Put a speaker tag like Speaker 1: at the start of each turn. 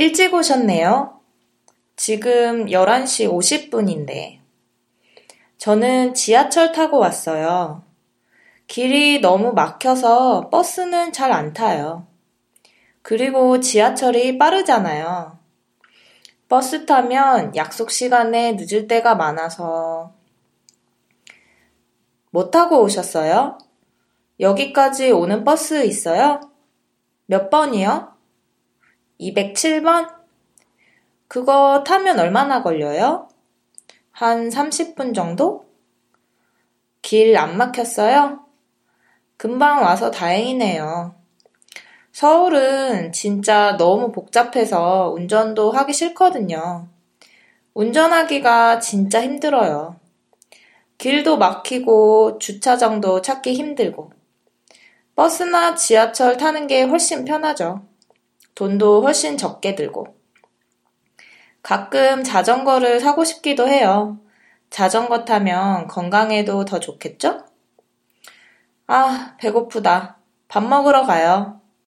Speaker 1: 일찍 오셨네요. 지금 11시 50분인데. 저는 지하철 타고 왔어요. 길이 너무 막혀서 버스는 잘 안 타요. 그리고 지하철이 빠르잖아요. 버스 타면 약속 시간에 늦을 때가 많아서. 뭐 타고 오셨어요? 여기까지 오는 버스 있어요? 몇 번이요? 207번? 그거 타면 얼마나 걸려요? 한 30분 정도? 길 안 막혔어요? 금방 와서 다행이네요. 서울은 진짜 너무 복잡해서 운전도 하기 싫거든요. 운전하기가 진짜 힘들어요. 길도 막히고 주차장도 찾기 힘들고. 버스나 지하철 타는 게 훨씬 편하죠. 돈도 훨씬 적게 들고. 가끔 자전거를 사고 싶기도 해요. 자전거 타면 건강에도 더 좋겠죠? 아, 배고프다. 밥 먹으러 가요.